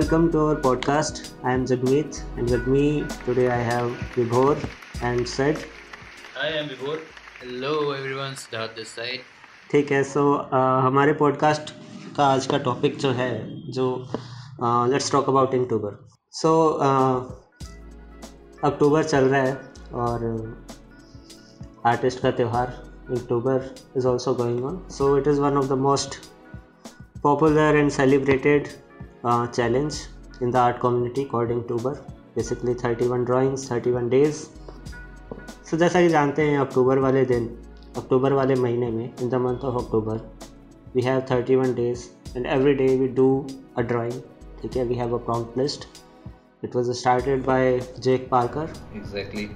welcome to our podcast. I am Jagmeet, and with me today I have Vibhor and Sid. Hi, I am Vibhor. Hello, everyone. Start ठीक है so uh, हमारे podcast का आज का topic जो है जो let's talk about October so October चल रहा है और आर्टिस्ट का त्यौहार October is also going on so it is one of the most popular and celebrated challenge in the art community according October basically thirty one drawings thirty one days so जैसा कि जानते हैं अक्टूबर वाले दिन अक्टूबर वाले महीने में in the month of October we have thirty one days and every day we do a drawing ठीक है we have a prompt list it was start by Jake Parker exactly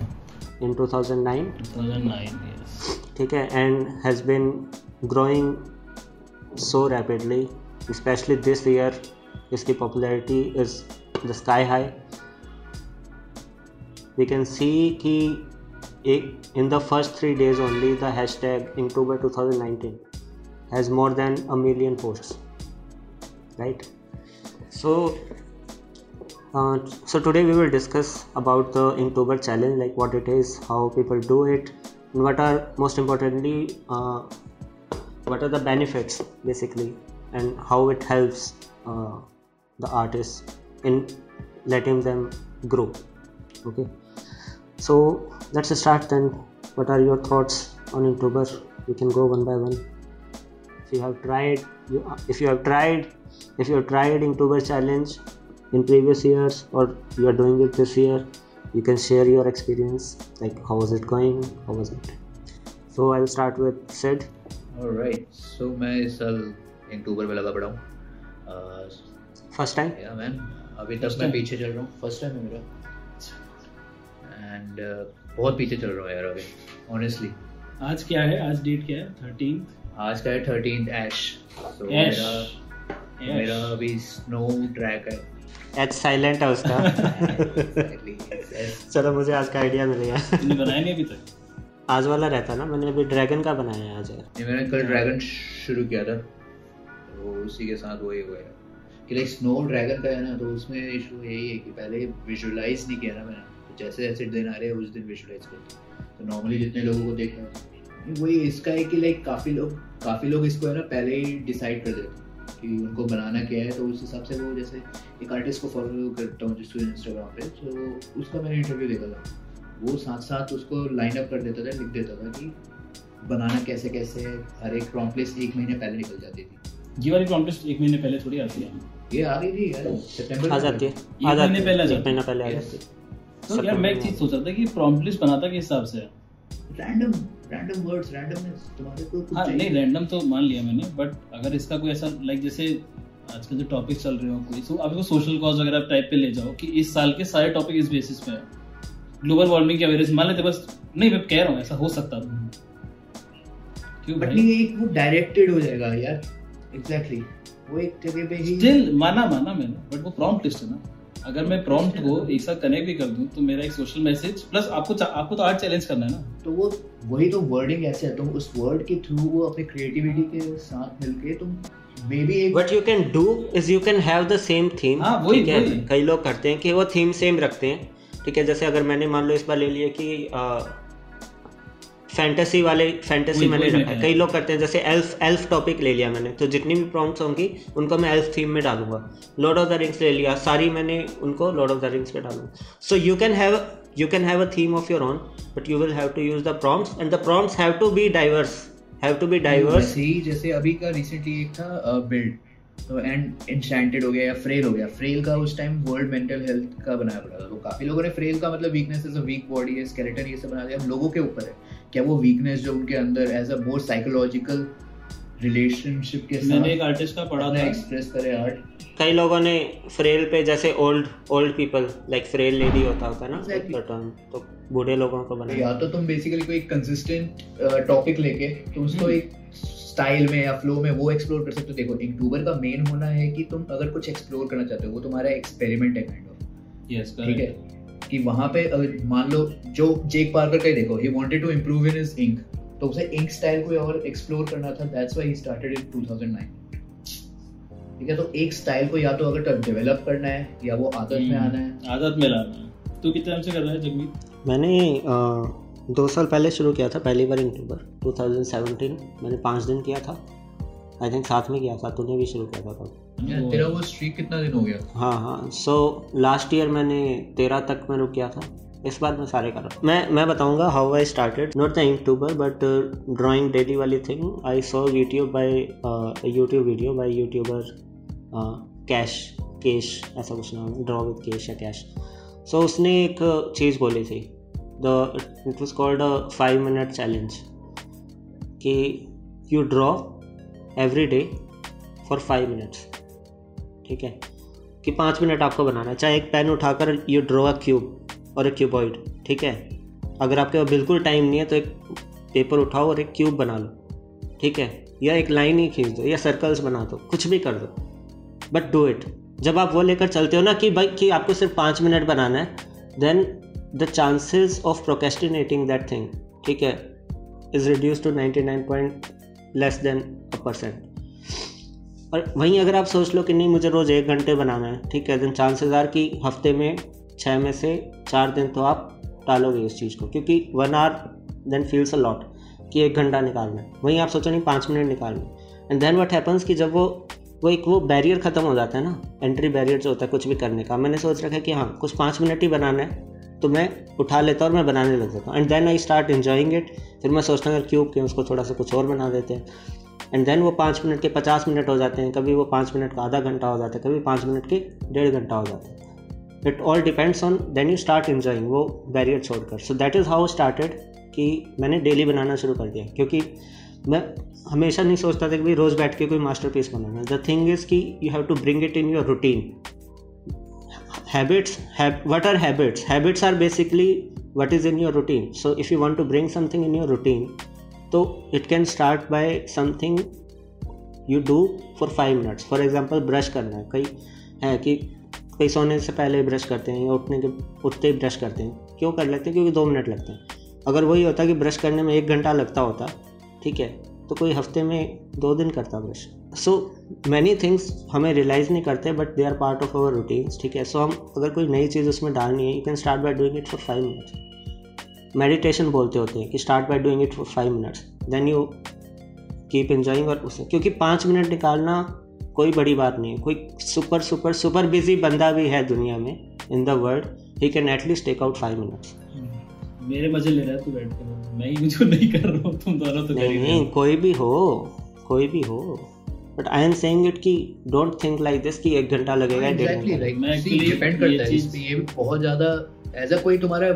in two thousand nine two thousand nine ठीक है and has been growing so rapidly specially this year इसकी popularity is the sky high we can see कि एक in the first three days only the hashtag Inktober 2019 has more than a million posts right so uh, so today we will discuss about the Inktober challenge like what it is how people do it and what are most importantly uh, what are the benefits basically and how it helps uh, the artists in letting them grow okay so let's start then what are your thoughts on Inktober we can go one by one if you have tried you, if you have tried if you have tried Inktober challenge in previous years or you are doing it this year you can share your experience like how was it going how was it so i'll start with sid Alright, so मैं इस साल इंक्टूबर में लगा पड़ा हूँ first time? या man अभी तक मैं पीछे चल रहा हूँ। फ़र्स्ट टाइम है मेरा। एंड बहुत पीछे चल रहा हूँ यार अभी ऑनेस्टली आज क्या है? आज डेट क्या है? थर्टीन आज का है थर्टीन ऐश तो. मेरा मेरा अभी स्नो ट्रैक है। एच साइलेंट है उसका. चलो मुझे आज का आइडिया मिल गया तुमने बनाया नहीं अभी तक? आज वाला रहता ना मैंने अभी ड्रैगन का बनाया है आज। यार मैंने कल ड्रैगन शुरू किया था। तो उसी के साथ वही हुआ है। कि लाइक स्नो ड्रैगन का है ना तो उसमें इशू यही है कि पहले विजुअलाइज नहीं किया ना मैंने। तो जैसे जैसे दिन आ रहे हैं, उस दिन विजुअलाइज करते तो नॉर्मली जितने लोगों को देख रहे हैं वही इसका है कि लाइक काफ़ी लोग काफ़ी लोग इसको है ना पहले ही डिसाइड कर देते कि उनको बनाना क्या है। तो उस हिसाब से वो जैसे एक आर्टिस्ट को फॉलो करता हूँ जिसको इंस्टाग्राम पे तो उसका मैंने इंटरव्यू देखा था। वो साथ साथ उसको लाइन अप कर देता था, लिख देता था कि बनाना कैसे कैसे हर एक प्रॉम्प्ट एक महीने पहले निकल जाती थी। ये वाली कॉन्टेस्ट एक महीने पहले थोड़ी आती है। ये आ गई थी यार सितंबर आ जाती है आ जाती पहले है एक महीना पहले आ जाती है। तो यार मैं एक चीज़ सोच रहा था कि प्रॉम्प्ट लिस्ट बनाता किस हिसाब से? रैंडम रैंडम वर्ड्स रैंडमनेस तुम्हारे को कुछ हाँ नहीं रैंडम तो मान लिया मैंने बट अगर इसका कोई ऐसा लाइक जैसे आजकल जो टॉपिक चल रहे हो कोई तो अभी को सोशल कॉज वगैरह टाइप पे ले जाओ कि इस साल के सारे टॉपिक इस बेसिस पे है। ग्लोबल वार्मिंग की अवेयरनेस मान लेते बस नहीं मैं कह रहा हूँ ऐसा हो सकता था क्यों बट नहीं एक वो डायरेक्टेड हो जाएगा यार एग्जैक्टली वो एक जगह पे ही स्टिल माना माना मैंने बट वो प्रॉम्प्ट लिस्ट है ना। अगर मैं प्रॉम्प्ट को एक साथ कनेक्ट भी कर दूँ तो मेरा एक सोशल मैसेज प्लस आपको आपको तो आर्ट चैलेंज करना है ना। तो वो वही तो वर्डिंग ऐसे है तुम उस वर्ड के थ्रू वो अपने क्रिएटिविटी के साथ मिलके तुम मे बी एक what you can do is you can have the same theme हाँ, है? वही। कई लोग करते हैं कि वो थीम सेम रखते हैं। ठीक है जैसे अगर मैंने मान लो इस बार ले लिया कि फैंटेसी वाले फैंटेसी मैंने रखा है। कई लोग करते हैं जैसे एल्फ एल्फ टॉपिक ले लिया मैंने तो जितनी भी प्रॉम्प्ट्स होंगी उनको मैं एल्फ थीम में डालूँगा। लॉर्ड ऑफ़ द रिंग्स ले लिया सारी मैंने उनको लॉर्ड ऑफ़ द रिंग्स पे डालूँगा। So you can have you can have a theme of your own but you will have to use the prompts and the prompts have to be diverse have to be diverse. वैसे ही जैसे अभी का recently एक था build तो and इंस्टेंटेड हो गया या फ्रेल हो गया। फ्रेल का उस टाइम वर्ल्ड मेंटल हेल्थ का बनाया पड़ा था। तो काफ़ी लोगों ने फ्रेल का मतलब weakness as a weak body है स्केलेटन ये सब बना दिया लोगों के ऊपर है। क्या वो वीकनेस जो उनके अंदर as a more psychological relationship के मैंने साथ एक आर्टिस्ट का पढ़ा था। एक्सप्रेस करे आर्ट कई लोगों ने फ्रेल पे जैसे old old people like frail lady होता होता ना Exactly. तो बूढ़े लोगों को बनाया। या तो तुम बेसिकली कोई कंसिस्टेंट टॉपिक लेके तुम उसको हम्म। एक स्टाइल में या फ्लो में वो एक्सप्लोर कर सकते हो। देखो अक्टूबर का मेन होना है कि तुम अगर कुछ एक्सप्लोर करना चाहते हो वो तुम्हारा एक्सपेरिमेंट है काइंड ऑफ़ यस ठीक है? कि वहाँ पे अगर मान लो जो जेक पार्कर का ही देखो he wanted to improve in his ink तो उसे इंक स्टाइल को और एक्सप्लोर करना था that's why he started in 2009 ठीक है तो एक स्टाइल को या तो अगर डेवलप करना है या वो आदत में आना है। हम्म, आदत में लाना है। तो कितने टाइम से कर रहा है जगमीत? मैंने अ, दो साल पहले शुरू किया था पहली बार यूट्यूबर 2017 मैंने पाँच दिन किया था। आई थिंक साथ में किया था तूने भी शुरू किया था तब। यार, तेरा वो स्ट्रीक कितना दिन हो गया? हाँ हाँ। सो लास्ट ईयर मैंने तेरह तक मैं रुक गया था। इस बार मैं सारे कर रहा हूँ। मैं मैं बताऊँगा how I started not the YouTuber but drawing daily वाली thing I saw YouTube by YouTube video by YouTuber cash cash ऐसा कुछ नाम ड्रॉ विद केश या कैश सो उसने एक चीज़ बोली थी। The it was called a five minute challenge कि you draw every day for five minutes ठीक है, कि पाँच मिनट आपको बनाना है। चाहे एक पेन उठाकर यू ड्रॉ अ क्यूब और एक क्यूबॉइड ठीक है? अगर आपके पास बिल्कुल टाइम नहीं है तो एक पेपर उठाओ और एक क्यूब बना लो, ठीक है? या एक लाइन ही खींच दो या सर्कल्स बना दो, कुछ भी कर दो। बट डू इट जब आप वो लेकर चलते हो ना कि भाई, कि आपको सिर्फ़ पाँच मिनट बनाना है then the chances of procrastinating that thing ठीक है is reduce to ninety nine point less than a percent और वहीं अगर आप सोच लो कि नहीं, मुझे रोज़ एक घंटे बनाना है, ठीक है देन चांसेस आर कि हफ़्ते में छः में से चार दिन तो आप टालोगे इस चीज़ को, क्योंकि one hour then feels a lot कि एक घंटा निकालना है। वहीं आप सोचो नहीं, पाँच मिनट निकालना एंड देन वट हैपन्स कि जब वो वो एक वो बैरियर ख़त्म हो जाता है ना एंट्री बैरियर जो होता है कुछ भी करने का, मैंने सोच रखा है कि हाँ कुछ पाँच मिनट ही बनाना है तो मैं उठा लेता हूँ और मैं बनाने लग जाता हूँ। And then I start enjoying it फिर मैं सोचता हूँ अगर क्यूब के उसको थोड़ा सा कुछ और बना देते हैं? एंड देन वो पाँच मिनट के पचास मिनट हो जाते हैं। कभी वो पाँच मिनट का आधा घंटा हो जाता है, कभी पाँच मिनट के डेढ़ घंटा हो जाता है। It all depends on then you start enjoying वो बैरियर छोड़कर। So that is how started कि मैंने डेली बनाना शुरू कर दिया। क्योंकि मैं हमेशा नहीं सोचता था कि भाई रोज़ बैठ के कोई मास्टर पीस बनाना द थिंग इज़ कि you have to bring it in your routine habits have what are habits? Habits are basically what is in your routine so if you want to bring something in your routine so it can start by something you do for five minutes for example brush करना है। कई है कि कई सोने से पहले brush करते हैं या उठने के उठते ही ब्रश करते हैं। क्यों कर लेते हैं? क्योंकि दो मिनट लगते हैं। अगर वही होता कि ब्रश करने में एक घंटा लगता होता ठीक है तो कोई हफ़्ते में दो दिन करता ब्रश सो मैनी थिंग्स हमें रियलाइज़ नहीं करते but they are part of our routines ठीक है। सो so, हम अगर कोई नई चीज़ उसमें डालनी है you can start by doing it for five minutes meditation बोलते होते हैं कि start by doing it for five minutes then you keep enjoying और उसे क्योंकि पाँच मिनट निकालना कोई बड़ी बात नहीं है। कोई सुपर सुपर सुपर बिज़ी बंदा भी है दुनिया में in the world he can at least take out five minutes मेरे मज़े ले रहा है तू बैठ के। मैं ही कुछ नहीं कर रहा हूँ तुम दोनों तो कर ही नहीं नहीं कोई भी हो कोई भी हो। But I am saying it कि डोंट थिंक लाइक दिस कि एक घंटा लगेगा डेढ़ एग्जैक्टली घंटा। मैं actually डिपेंड करता है चीज- इसमें ये बहुत ज़्यादा एज अ कोई तुम्हारा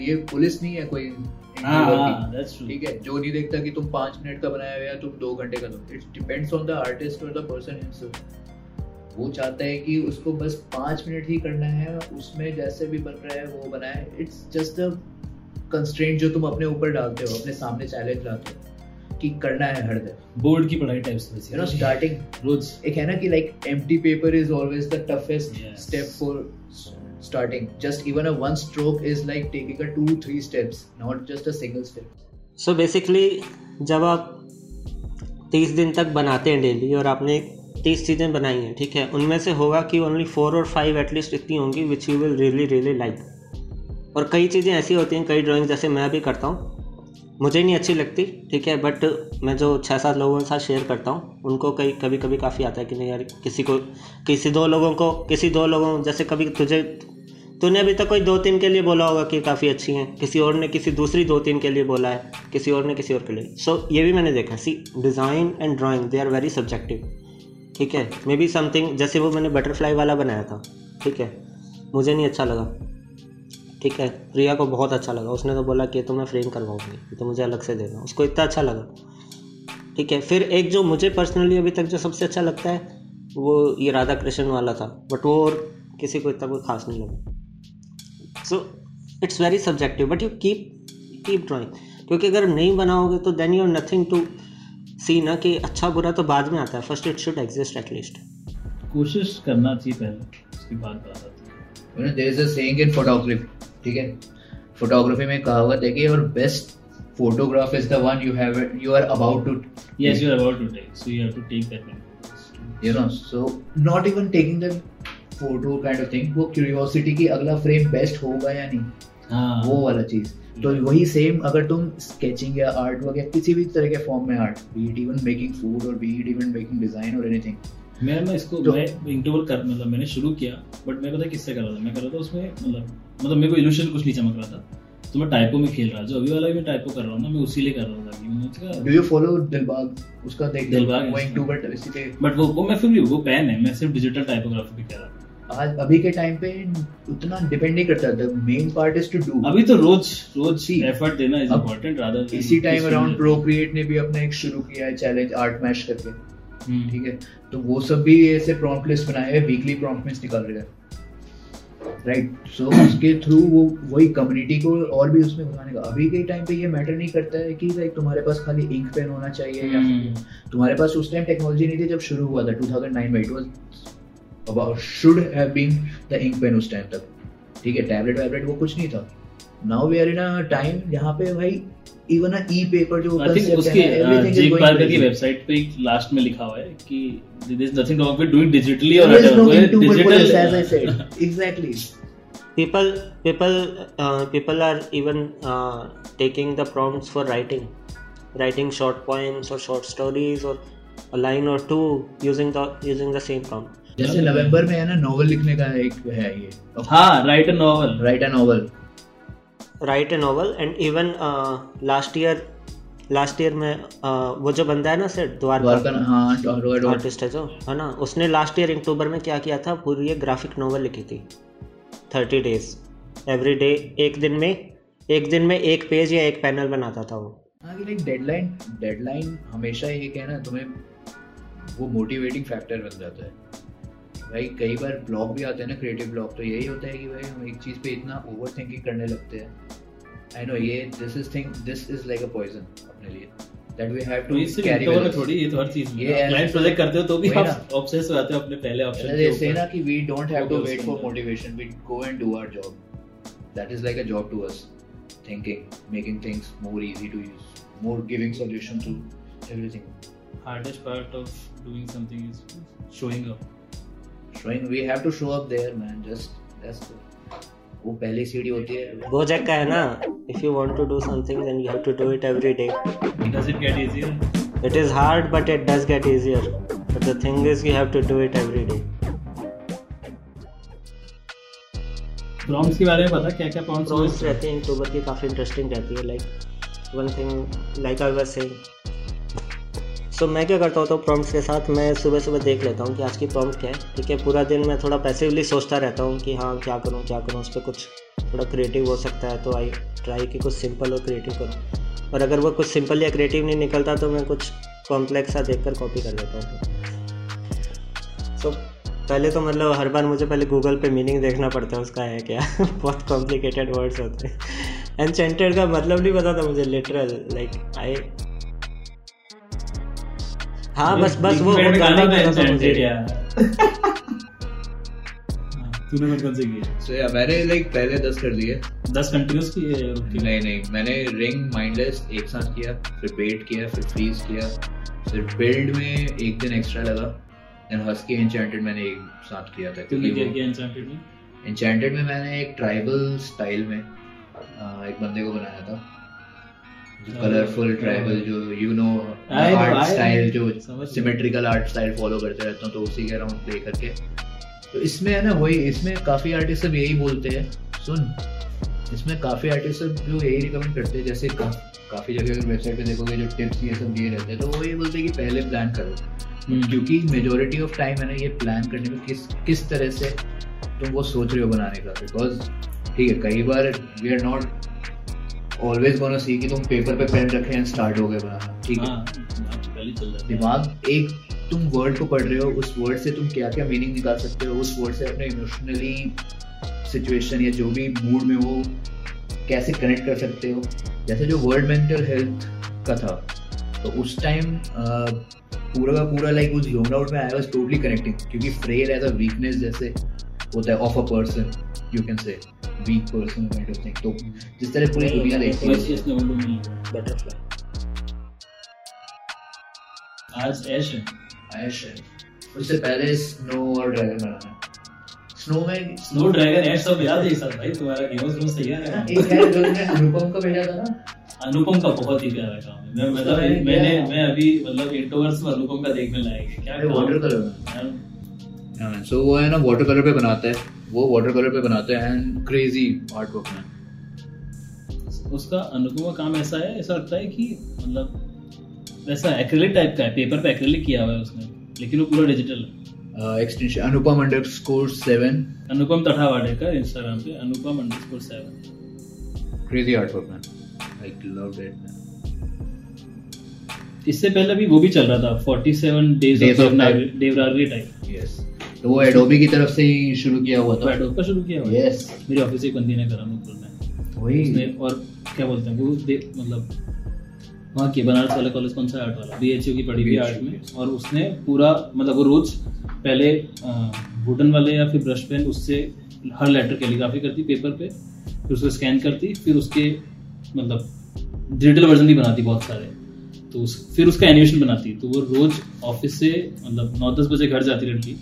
ये पुलिस नहीं है कोई हाँ हाँ that's true. ठीक है? जो नहीं देखता कि तुम पाँच मिनट का बनाया हुआ है तुम दो घंटे का दो it depends on the artist और द पर्सन हिमसेल्फ वो चाहता है कि उसको बस पाँच मिनट ही करना है उसमें जैसे भी बन रहा है वो बनाए। इट्स जस्ट द कंस्ट्रेंट जो तुम अपने ऊपर डालते हो अपने सामने चैलेंज लाते हो कि करना है हर दिन। बोर्ड की पढ़ाई टाइप से यू नो स्टार्टिंग रोज। एक है ना कि like empty paper is always the toughest step for starting. Just even a one stroke is like taking a two, three steps, not just a single step. So basically जब आप तीस दिन तक बनाते हैं डेली और आपने तीस चीज़ें बनाई हैं, ठीक है, उनमें से होगा कि ओनली फोर और फाइव एटलीस्ट इतनी होंगी which you will really really like और कई चीज़ें ऐसी होती हैं, कई ड्राइंग जैसे मैं भी करता हूँ। मुझे नहीं अच्छी लगती, ठीक है बट मैं जो छः सात लोगों के साथ शेयर करता हूँ, उनको कई कभी कभी काफ़ी आता है कि नहीं यार, किसी को, किसी दो लोगों को, किसी दो लोगों, जैसे कभी तुझे तूने अभी तक कोई दो तीन के लिए बोला होगा कि काफ़ी अच्छी हैं। किसी और ने किसी दूसरी दो तीन के लिए बोला है। किसी और ने किसी और के लिए। सो so, ये भी मैंने देखा। See design and drawing they are very subjective ठीक है? मे बी समथिंग जैसे वो मैंने बटरफ्लाई वाला बनाया था। ठीक है? मुझे नहीं अच्छा लगा। ठीक है? प्रिया को बहुत अच्छा लगा। उसने तो बोला कि तो मैं फ्रेम करवाऊँगी। तो मुझे अलग से देना। उसको इतना अच्छा लगा। ठीक है? फिर एक जो मुझे पर्सनली अभी तक जो सबसे अच्छा लगता है वो ये राधा कृष्ण वाला था। बट वो और किसी को इतना कोई खास नहीं लगा। So it's very subjective but you keep keep drawing क्योंकि अगर नहीं बनाओगे तो then you are nothing to see ना कि अच्छा बुरा तो बाद में आता है। First it should exist at least कोशिश करना चाहिए पहले उसके बाद बात आती है। you know there is a saying in ठीक है? फोटोग्राफी में कहावत है कि your best photograph is the one you have you are about to yes you are about to take so you have to take that one you know so not even taking the photo kind of thing वो curiosity की अगला frame best होगा या नहीं हाँ। वो वाला चीज़। तो वही सेम अगर तुम स्केचिंग या आर्ट वगैरह किसी भी तरह के फॉर्म में art be it even making food और be it even making design और एनीथिंग मैं मैं इसको तो- मैं इंटरवल कर मतलब मैंने शुरू किया बट मैं पता किससे कर रहा था? मैं कर रहा था उसमें मतलब मतलब मेरे को इल्यूशन कुछ नहीं चमक रहा था। तो मैं टाइपो में खेल रहा जो अभी वाला भी मैं टाइपो कर रहा हूँ ना मैं उसी लिए कर रहा था। कि मैंने कहा डू यू फॉलो दिलबाग उसका देख दिलबाग इसी पे बट वो वो मैं फिर भी वो पेन है मैं सिर्फ़ डिजिटल टाइपोग्राफी भी कर रहा था। आज अभी के टाइम पे उतना डिपेंड नहीं करता the main part is to do अभी तो रोज रोज See, एफर्ट देना इज़ अब इम्पोर्टेंट रादर इसी टाइम अराउंड प्रोक्रिएट ने भी अपना एक शुरू किया है चैलेंज आर्ट मैश करके। ठीक है? तो वो सब भी ऐसे प्रॉम्प्ट लिस्ट बनाए हैं वीकली प्रॉम्प्ट लिस्ट निकाल रहे हैं। राइट सो उसके थ्रू वो वही कम्युनिटी को और भी उसमें घुमाने का। अभी के टाइम पे ये मैटर नहीं करता है कि लाइक तुम्हारे पास खाली इंक पेन होना चाहिए या हम्म। तुम्हारे पास उस टाइम टेक्नोलॉजी नहीं थी जब शुरू हुआ था 2009 में। It was about should have been the ink pen उस टाइम तक ठीक है टैबलेट वैबलेट वो कुछ नहीं था now we are in a time जहाँ पे भाई इवन अ ई पेपर जो आई थिंक उसकी है, जेक पार्कर की. वेबसाइट पे एक लास्ट में लिखा हुआ है कि there is nothing wrong with doing digitally और digital purpose, as I said. Exactly. people people uh, people are even uh, taking the prompts for writing writing short poems or short stories or a line or two using the using the same prompt जैसे नवंबर में है ना novel लिखने का एक है ये। हाँ write a novel write a novel write a novel and even uh, last year last year में uh, वो जो बंदा है ना सर द्वारका द्वारका हाँ आर्टिस्ट है जो है ना उसने लास्ट ईयर अक्टूबर में क्या किया था? पूरी एक ग्राफिक नॉवल लिखी थी। थर्टी डेज़ एवरी डे एक दिन में एक दिन में एक पेज या एक पैनल बनाता था वो। हाँ कि लाइक डेडलाइन डेडलाइन हमेशा ये कहना तुम्हें वो मोटिवेटिंग फैक्टर बन जाता है। भाई कई बार ब्लॉग भी आते हैं ना क्रिएटिव ब्लॉग तो यही होता है कि भाई हम एक चीज़ पे इतना ओवर थिंकिंग करने लगते हैं। आई नो ये this is thing this is like a poison अपने लिए दैट वी हैव तो टू कैरी में थोड़ी ये तो हर चीज़ ये क्लाइंट प्रोजेक्ट करते हो तो भी आप ऑब्सेस हो जाते हो अपने पहले ऑप्शन के ऊपर। ki we don't have to Okay, wait उसके for अंदर। motivation we go and do our job. That is like a job to us thinking making things more easy to use more giving solution to everything. Hardest part of doing something is showing up showing we have to show up there man. Just that's the वो पहली सीढ़ी होती है। वो जग का है ना if you want to do something then you have to do it every day does it get easier it is hard but it does get easier but the thing is you have to do it every day prompts के बारे में पता क्या क्या prompts रहती हैं अक्टूबर की काफ़ी इंटरेस्टिंग रहती है like one thing like I was saying so so, मैं क्या करता होता हूँ प्रॉम्प्ट्स के साथ मैं सुबह सुबह देख लेता हूँ कि आज की प्रॉम्प्ट क्या है ठीक है? पूरा दिन मैं थोड़ा पैसिवली सोचता रहता हूँ कि हाँ क्या करूँ क्या करूँ उस पर कुछ थोड़ा क्रिएटिव हो सकता है तो आई ट्राई कि कुछ सिंपल और क्रिएटिव करूँ। और अगर वो कुछ सिंपल या क्रिएटिव नहीं निकलता तो मैं कुछ कॉम्प्लेक्स सा देख कर कॉपी कर लेता हूँ। सो पहले तो मतलब हर बार मुझे पहले गूगल पे मीनिंग देखना पड़ता है उसका है क्या? बहुत कॉम्प्लिकेटेड वर्ड्स होते हैं। एनचेंटेड का मतलब नहीं पता था मुझे लिटरल लाइक आई हाँ बस बस वो वो गाना ही पता था मुझे तूने कौन कौन से किए so yeah मैंने लाइक पहले दस कर दिए। दस कंटिन्यूस किए नहीं नहीं मैंने रिंग माइंडलेस एक साथ किया फिर बेट किया फिर फ्रीज किया फिर बिल्ड में एक दिन एक्स्ट्रा लगा एंड हस्की एन्चेंटेड मैंने एक साथ किया था तूने क्योंकि क्या किया एन्चेंटेड में? एन्चेंटेड में मैंने एक ट्राइबल स्टाइल में एक बंदे को बनाया था। हाँ। कलरफुल ट्राइबल जो यू नो आर्ट स्टाइल जो सिमेट्रिकल आर्ट स्टाइल फॉलो करते रहता हूँ तो उसी के अराउंड प्ले करके। तो इसमें है ना वही इसमें काफ़ी आर्टिस्ट सब यही बोलते हैं सुन। इसमें काफ़ी आर्टिस्ट सब जो यही रिकमेंड करते हैं जैसे का, काफ़ी जगह अगर वेबसाइट पे देखोगे जो टिप्स ये सब दिए रहते हैं तो वो ये बोलते हैं कि पहले प्लान करो। हम्म। क्योंकि मेजोरिटी ऑफ़ टाइम है ना ये प्लान करने में किस किस तरह से तुम वो सोच रहे हो बनाने का बिकॉज़ ठीक है कई बार we are not always gonna see कि तुम पेपर पे पेन रखे एंड स्टार्ट हो गए बनाना ठीक है? हाँ है दिमाग एक तुम वर्ड को पढ़ रहे हो उस वर्ड से तुम क्या क्या मीनिंग निकाल सकते हो उस वर्ड से अपने इमोशनली सिचुएशन या जो भी मूड में हो कैसे कनेक्ट कर सकते हो। जैसे जो वर्ल्ड मेंटल हेल्थ का था तो उस टाइम पूरा का पूरा लाइक उस ह्यूमन आउट में आई वाज टोटली कनेक्टिंग क्योंकि फ्रेल एज अ वीकनेस जैसे होता है of a person you can say weak person kind of thing तो जिस तरह पूरी दुनिया देखती है। इसने उल्लू नहीं बटरफ्लाई आज ऐश है। ऐश है। उससे पहले स्नो और ड्रैगन बनाना स्नो में स्नो ड्रैगन है सब याद है सब भाई। तुम्हारा गेम ऑफ़ सही है। हाँ, एक है जो मैंने अनुपम का भेजा था ना। अनुपम का बहुत ही प्यारा काम है। मैं मतलब मैंने मैं अभी मतलब इंट्रोवर्ट्स में अनुपम का देखने लायक है। क्या वाटर कलर में। सो वो है ना वाटर कलर पे बनाता है। वो वाटर कलर पे बनाता है एंड क्रेजी आर्ट वर्क में। उसका अनुपम का काम ऐसा है ऐसा लगता है कि मतलब वैसा एक्रेलिक टाइप का है पेपर पे एक्रेलिक किया हुआ है उसने लेकिन वो पूरा डिजिटल है। Extension Anupam underscore seven Anupam Tathawade का इंस्टाग्राम पे Anupam underscore seven crazy art work man like love it इससे पहले भी वो भी चल रहा था 47 days of of Devanagari type yes तो वो एडोबी की तरफ़ से ही शुरू किया हुआ था। एडोब का शुरू किया हुआ है। यस मेरी ऑफ़िस एक बंदी ने करा नूपुर में वही। उसने और क्या बोलते हैं वो मतलब वहाँ की बनारस वाला कॉलेज कौन सा आर्ट वाला? बी एच की पढ़ी हुई आर्ट में। और उसने पूरा मतलब वो रोज पहले वुडन वाले या फिर ब्रश पेन उससे हर लेटर कैलीग्राफी करती पेपर पे फिर उसको स्कैन करती फिर उसके मतलब डिजिटल वर्जन भी बनाती बहुत सारे। तो उस, फिर उसका एनिमेशन बनाती। तो वो रोज ऑफ़िस से मतलब नौ दस बजे घर जाती लड़की।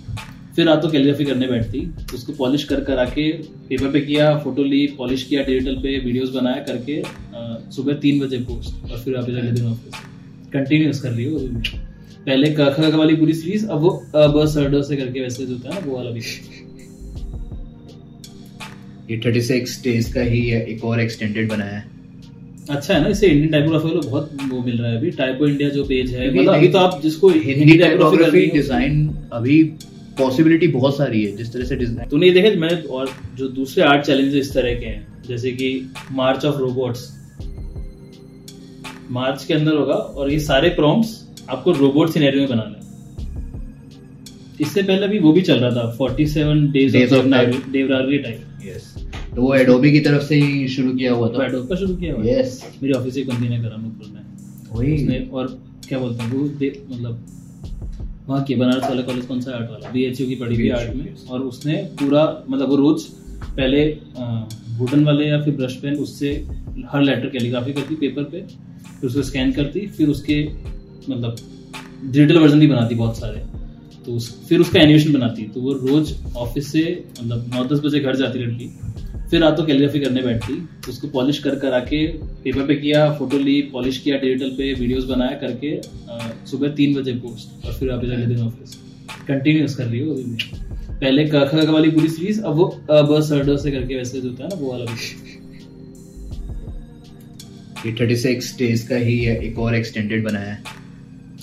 फिर रात को कैलीग्राफी करने बैठती उसको पॉलिश कर कर आके पेपर पे किया फ़ोटो ली पॉलिश किया डिजिटल पे वीडियोस बनाया करके सुबह तीन बजे पोस्ट और फिर वापस अगले दिन ऑफ़िस कंटिन्यूस कर रही हो पहले क ख वाली पूरी सीरीज़ अब वो अ ब ड से करके वैसे जो है ना वो वाला भी। ये 36 डेज़ का ही एक और एक्सटेंडेड बनाया है। अच्छा है ना इसे इंडियन टाइपोग्राफी को बहुत वो मिल रहा है अभी। टाइपो इंडिया जो पेज है मतलब अभी तो आप जिसको हिंदी टाइपोग्राफी डिज़ाइन अभी पॉसिबिलिटी बहुत सारी है जिस तरह से डिज़ाइन तूने ये देखा मैंने और जो दूसरे आर्ट चैलेंजेस इस तरह के हैं जैसे कि मार्च ऑफ़ रोबोट्स मार्च के अंदर होगा और ये सारे प्रॉम्प्ट्स आपको रोबोट सिनेरियो में बनाना है। इससे पहले भी वो भी चल रहा था 47 days of. Devanagari type yes तो वो एडोबी की तरफ़ से ही शुरू किया हुआ था। एडोब का शुरू किया हुआ। यस मेरी ऑफ़िस एक बंदी ने करा नूपुर में वही। उसने और क्या बोलते हैं वो मतलब वहाँ की बनारस वाला कॉलेज कौन सा आर्ट वाला? बी की पढ़ी BHU, आर्ट में। और उसने पूरा मतलब वो रोज पहले वुडन वाले या फिर ब्रश पेन उससे हर लेटर कैलीग्राफी करती पेपर पे फिर उसको स्कैन करती फिर उसके मतलब डिजिटल वर्जन भी बनाती बहुत सारे। तो उस, फिर उसका एनिमेशन बनाती। तो वो रोज ऑफ़िस से मतलब नौ दस बजे घर जाती लड़की। फिर रात कैलीग्राफी करने बैठती उसको पॉलिश कर कर आके पेपर पे किया फ़ोटो ली पॉलिश किया डिजिटल पे वीडियोस बनाया करके सुबह तीन बजे पोस्ट और फिर वापस अगले दिन ऑफ़िस कंटिन्यूस कर रही हो अभी भी। पहले क ख वाली पूरी सीरीज़ अब वो अ ब से करके वैसे जो होता है ना वो वाला भी। ये 36 डेज़ का ही एक और एक्सटेंडेड बनाया है।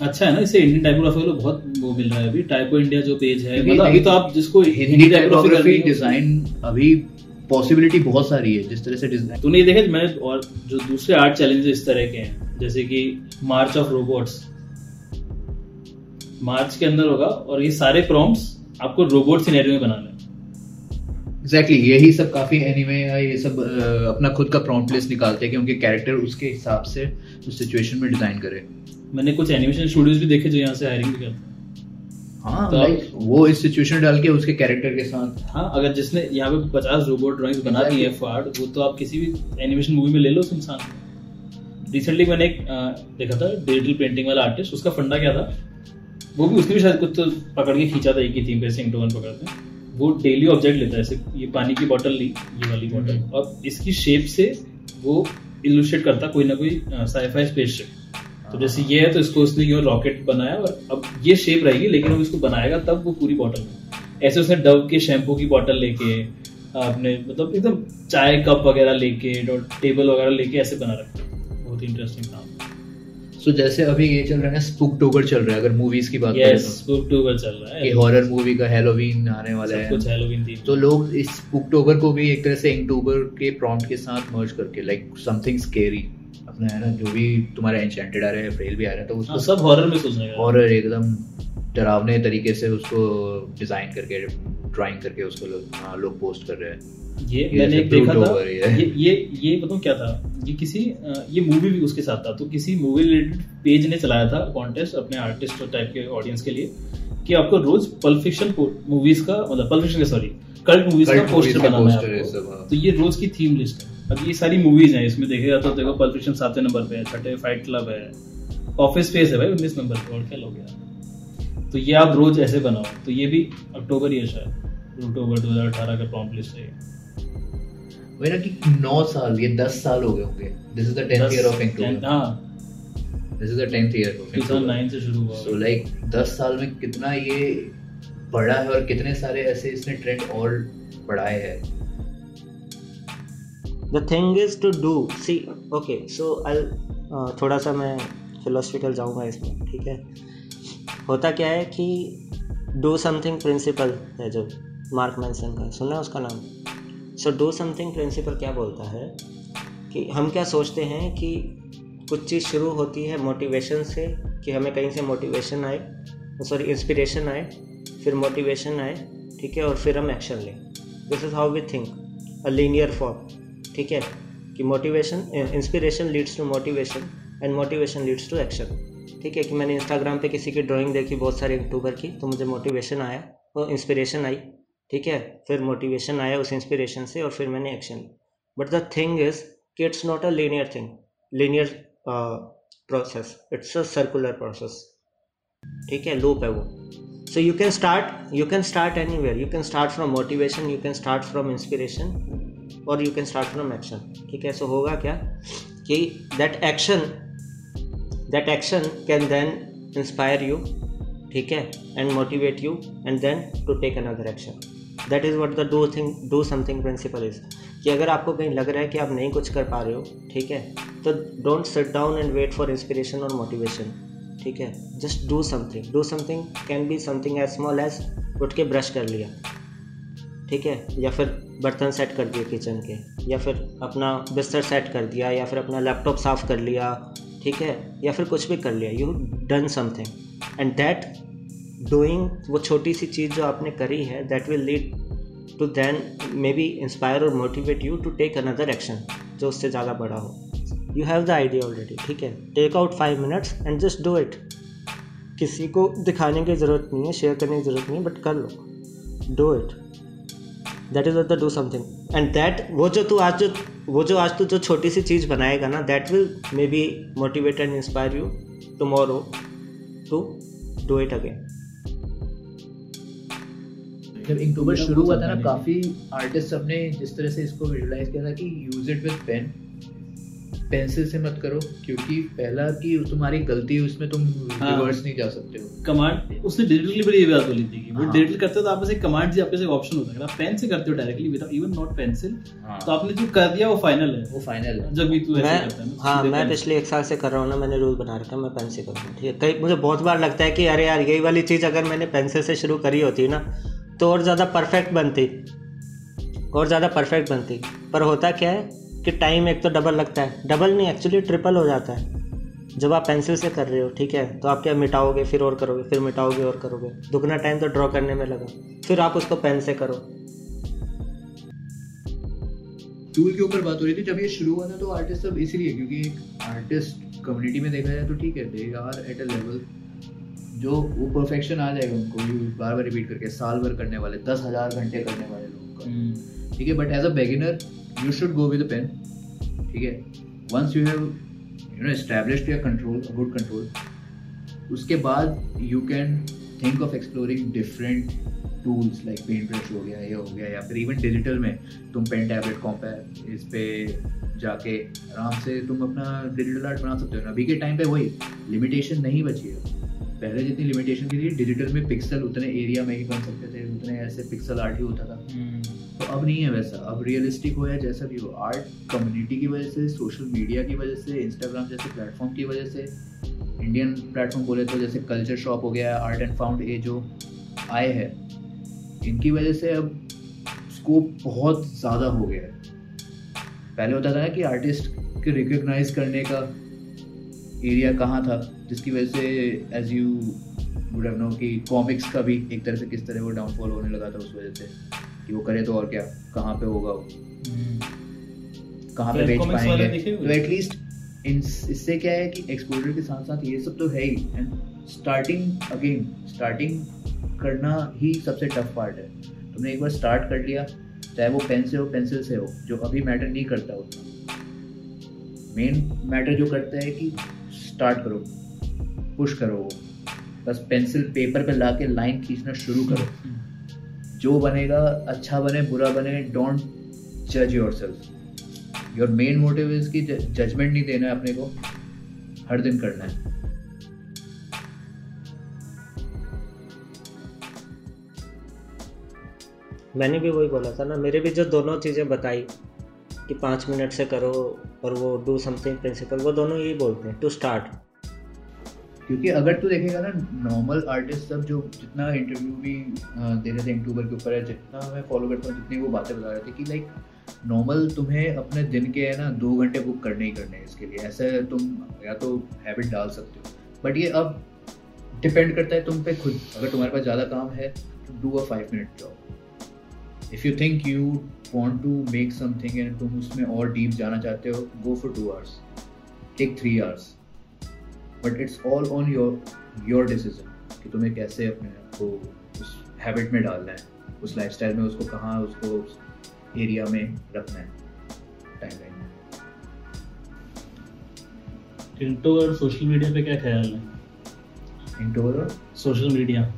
अच्छा है ना इसे इंडियन टाइपोग्राफी को बहुत वो मिल रहा है अभी। टाइपो इंडिया जो पेज है मतलब अभी तो आप जिसको हिंदी टाइपोग्राफी डिज़ाइन अभी पॉसिबिलिटी बहुत सारी है जिस तरह से डिज़ाइन तूने ये देखा मैंने और जो दूसरे आर्ट चैलेंजेस इस तरह के हैं जैसे कि मार्च ऑफ़ रोबोट्स मार्च के अंदर होगा और ये सारे प्रॉम्प्ट्स आपको रोबोट सिनेरियो में बनाना है। एग्जैक्टली exactly, यही सब काफ़ी एनिमे या ये सब अ, अपना खुद का प्रॉम्प्ट लिस्ट निकालते हैं कि उनके कैरेक्टर उसके हिसाब से उस सिचुएशन में डिज़ाइन करे। मैंने कुछ एनिमेशन स्टूडियोज भी देखे जो यहाँ से हायरिंग भी करते हैं हाँ तो- लाइक वो इस सिचुएशन डाल के उसके कैरेक्टर के साथ। हाँ अगर जिसने यहाँ पे पचास रोबोट ड्राइंग्स बना दी है फाड़ वो तो आप किसी भी एनिमेशन मूवी में ले लो उस इंसान रिसेंटली मैंने एक देखा था डिजिटल पेंटिंग वाला आर्टिस्ट उसका फंडा क्या था? वो भी उसने भी शायद कुछ तो पकड़ के खींचा था एक ही थीम पे पकड़ते हैं वो डेली ऑब्जेक्ट लेता है जैसे ये पानी की बॉटल ली ये वाली बोतल हम्म। और इसकी शेप से वो इलुस्ट्रेट करता कोई ना कोई साइफाई स्पेसशिप तो जैसे ये है तो इसको उसने यूँ रॉकेट बनाया और अब ये शेप रहेगी लेकिन अब इसको बनाएगा तब वो पूरी बॉटल में ऐसे उसने डव के शैम्पू की बॉटल लेके आपने मतलब एकदम चाय कप वगैरह लेके और टेबल वगैरह लेके ऐसे बना रखा है। बहुत इंटरेस्टिंग काम। सो जैसे अभी ये चल रहा है ना स्पूकटोबर चल रहा है अगर मूवीज़ की बात यस करें अक्टूबर चल रहा तो है। कि हॉरर मूवी का हेलोवीन आने वाला है। कुछ हैलोवीन थी तो लोग इस स्पूकटोबर को भी एक तरह से इंकटोबर के प्रॉम्प्ट के साथ मर्ज करके लाइक समथिंग स्केरी अपना है ना जो भी तुम्हारा एंचेंटेड आ रहा है फ्रेल भी आ रहा है तो हाँ, उसको सब हॉरर में सोचने का हॉरर एकदम डरावने तरीके से उसको डिज़ाइन करके ड्राइंग करके उसको लोग हाँ, लोग पोस्ट कर रहे हैं। ये ये मैंने एक देखा था ये। ये ये बताऊँ क्या था? ये किसी ये मूवी भी उसके साथ था तो किसी मूवी रिलेटेड पेज ने चलाया था कॉन्टेस्ट अपने आर्टिस्ट टाइप के ऑडियंस के लिए कि आपको रोज पल्फिक्शन मूवीज़ का मतलब पल फिक्शन का सॉरी कल्ट मूवीज़ का पोस्टर बनाना है है हाँ। तो ये रोज की थीम लिस्ट है। अब ये सारी मूवीज़ हैं इसमें देखेगा तो देखो पल फिक्शन सातवें नंबर पे है छठे फाइट क्लब है। ऑफ़िस स्पेस है भाई उन्नीस नंबर पे और क्या लोग यार तो ये आप रोज ऐसे बनाओ तो ये भी अक्टूबर ही है शायद अक्टूबर 2018 का प्रॉम्प्ट लिस्ट है ना कि नौ साल ये दस साल हो गए होंगे। This is the tenth year of inclusion हाँ this is the tenth year of 2009 से शुरू हुआ। सो लाइक दस साल में कितना ये बढ़ा है और कितने सारे ऐसे इसने ट्रेंड और बढ़ाए हैं। The thing is to do see okay so I थोड़ा सा मैं फिलोसफिकल जाऊँगा इसमें, ठीक है? होता क्या है कि डू समथिंग प्रिंसिपल है जो मार्क मैंसन का सुना है उसका नाम? सो डू समथिंग प्रिंसिपल क्या बोलता है? कि हम क्या सोचते हैं कि कुछ चीज़ शुरू होती है मोटिवेशन से, कि हमें कहीं से मोटिवेशन आए सॉरी इंस्पिरेशन आए, फिर मोटिवेशन आए, ठीक है? और फिर हम एक्शन लें। This is how we think a linear form ठीक है? कि motivation inspiration leads to motivation and motivation leads to action ठीक है कि मैंने इंस्टाग्राम पे किसी की ड्राइंग देखी, बहुत सारे यूट्यूबर की तो मुझे मोटिवेशन आया और इंस्पिरेशन आई। ठीक है? फिर मोटिवेशन आया उस इंस्पिरेशन से और फिर मैंने action but the thing is कि it's not a linear thing linear process it's a circular process ठीक है? लूप है वो। So you can start you can start anywhere you can start from motivation you can start from inspiration और you can start from action ठीक है? So होगा क्या कि that action that action can then inspire you ठीक है? And motivate you and then to take another action that is what the do thing do something principle is कि अगर आपको कहीं लग रहा है कि आप नहीं कुछ कर पा रहे हो, ठीक है? तो don't sit down and wait for inspiration और मोटिवेशन ठीक है? Just do something do something can be something as small as उठ के ब्रश कर लिया. ठीक है? या फिर बर्तन सेट कर दिए किचन के, या फिर अपना बिस्तर सेट कर दिया, या फिर अपना लैपटॉप साफ़ कर लिया, ठीक है? या फिर कुछ भी कर लिया you done something and that doing वो छोटी सी चीज़ जो आपने करी है that will lead to then maybe inspire और motivate you to take another action जो उससे ज़्यादा बड़ा हो. You have the idea already ठीक है? Take out five minutes and just do it किसी को दिखाने की ज़रूरत नहीं है शेयर करने की ज़रूरत नहीं है बट कर लो. Do it that is the do something and that वो जो तू आज जो वो जो आज तू जो छोटी सी चीज़ बनाएगा ना that will maybe motivate and inspire you tomorrow to do it again जब इंक्टूबर शुरू हुआ था ना काफ़ी आर्टिस्ट सबने जिस तरह से इसको विजुलाइज किया था कि use it with pen pencil से मत करो क्योंकि पहला कि तुम्हारी गलती है उसमें तुम हाँ। रिवर्स नहीं जा सकते हो। कमांड उसने डिजिटल बड़ी ये बात बोली थी कि वो हाँ। डिजिटल करते हो तो आप एक कमांड जी आपके एक ऑप्शन होता है। अगर आप पेन से करते हो directly without even not pencil हाँ। तो आपने जो कर दिया वो फाइनल है। वो फाइनल है। जब भी तू ऐसे करता है हाँ मैं पिछले एक साल से कर रहा हूँ ना मैंने रूल बना रखा है मैं पेन से करूँगा ठीक है? कई मुझे बहुत बार लगता है कि अरे यार यही वाली चीज़ अगर मैंने पेंसिल से शुरू करी होती ना तो और ज़्यादा परफेक्ट बनती। और ज़्यादा परफेक्ट बनती। पर होता क्या है? कि टाइम एक तो डबल लगता है। डबल नहीं एक्चुअली ट्रिपल हो जाता है। जब आप पेंसिल से कर रहे हो ठीक है? तो आप क्या मिटाओगे फिर और करोगे फिर मिटाओगे और करोगे। दुगना टाइम तो ड्रॉ करने में लगा। फिर आप उसको पेन से करो। टूल के ऊपर बात हो रही थी जब ये शुरू हुआ था तो आर्टिस्ट सब इसलिए क्योंकि एक आर्टिस्ट कम्युनिटी में देखा जाए तो ठीक है they are at a level जो वो परफेक्शन आ जाएगा उनको। बार बार रिपीट करके साल भर करने वाले दस हज़ार घंटे करने वाले लोगों का। हम्म, ठीक है but as a beginner you should go with pen ठीक है? Once you have you know established your control good control उसके बाद you can think of exploring different tools like paint brush हो गया ये हो गया या फिर इवन डिजिटल में तुम पेन टैबलेट कॉम्पैक्ट इस पे जाके आराम से तुम अपना डिजिटल आर्ट बना सकते हो। अभी के टाइम पे वही लिमिटेशन नहीं बची है। पहले जितनी लिमिटेशन की थी डिजिटल में पिक्सल उतने एरिया में ही बन सकते थे उतने ऐसे पिक्सल आर्ट ही होता था। हम्म, तो अब नहीं है वैसा। अब रियलिस्टिक हो या जैसा भी हो आर्ट कम्युनिटी की वजह से सोशल मीडिया की वजह से इंस्टाग्राम जैसे प्लेटफॉर्म की वजह से इंडियन प्लेटफॉर्म बोले तो जैसे कल्चर शॉप हो गया आर्ट एंड फाउंड ये जो आए हैं, इनकी वजह से अब स्कोप बहुत ज़्यादा हो गया है। पहले होता था ना कि आर्टिस्ट के रिकग्नाइज करने का एरिया कहाँ था, जिसकी वजह से as you would have know कि कॉमिक्स का भी एक तरह से किस तरह वो डाउनफॉल होने लगा था उस वजह से। वो करे तो और क्या? कहाँ पे होगा वो। कहाँ पे बेच पाएँगे? तो एटलीस्ट इससे क्या है कि एक्सपोजर के साथ साथ ये सब तो है ही। एंड स्टार्टिंग अगेन स्टार्टिंग करना ही सबसे टफ पार्ट है। तुमने एक बार स्टार्ट कर लिया चाहे वो पेन से हो पेंसिल से हो जो अभी मैटर नहीं करता उतना। मेन मैटर जो करता है कि स्टार्ट करो पुश करो। वो बस पेंसिल पेपर पे ला के लाइन खींचना शुरू करो। जो बनेगा अच्छा बने, बुरा बने डोंट जज yourself your main motive is कि जजमेंट नहीं देना है अपने को, हर दिन करना है। मैंने भी वही बोला था ना, मेरे भी जो दोनों चीज़ें बताई कि पाँच मिनट से करो और वो डू समथिंग प्रिंसिपल वो दोनों यही बोलते हैं टू स्टार्ट क्योंकि अगर तू देखेगा ना नॉर्मल आर्टिस्ट सब जो जितना इंटरव्यू भी दे रहे थे यूट्यूबर के ऊपर है, जितना मैं फॉलो करता हूँ, जितनी वो बातें बता रहे थे कि लाइक नॉर्मल तुम्हें अपने दिन के है ना, दो घंटे बुक करने ही करने हैं इसके लिए। ऐसे तुम या तो हैबिट डाल सकते हो। बट ये अब डिपेंड करता है तुम पे खुद। अगर तुम्हारे पास ज़्यादा काम है तो do a five minute job if you think you want to make something and तुम उसमें और डीप जाना चाहते हो go for two hours take three hours but it's all on your your decision कि तुम्हें कैसे अपने आप को उस हैबिट में डालना है उस लाइफ में उसको कहाँ उसको उस एरिया में रखना है टाइम लाइन में। इंट्रोवर्ट सोशल मीडिया पे क्या ख्याल है? इंट्रोवर्ट सोशल मीडिया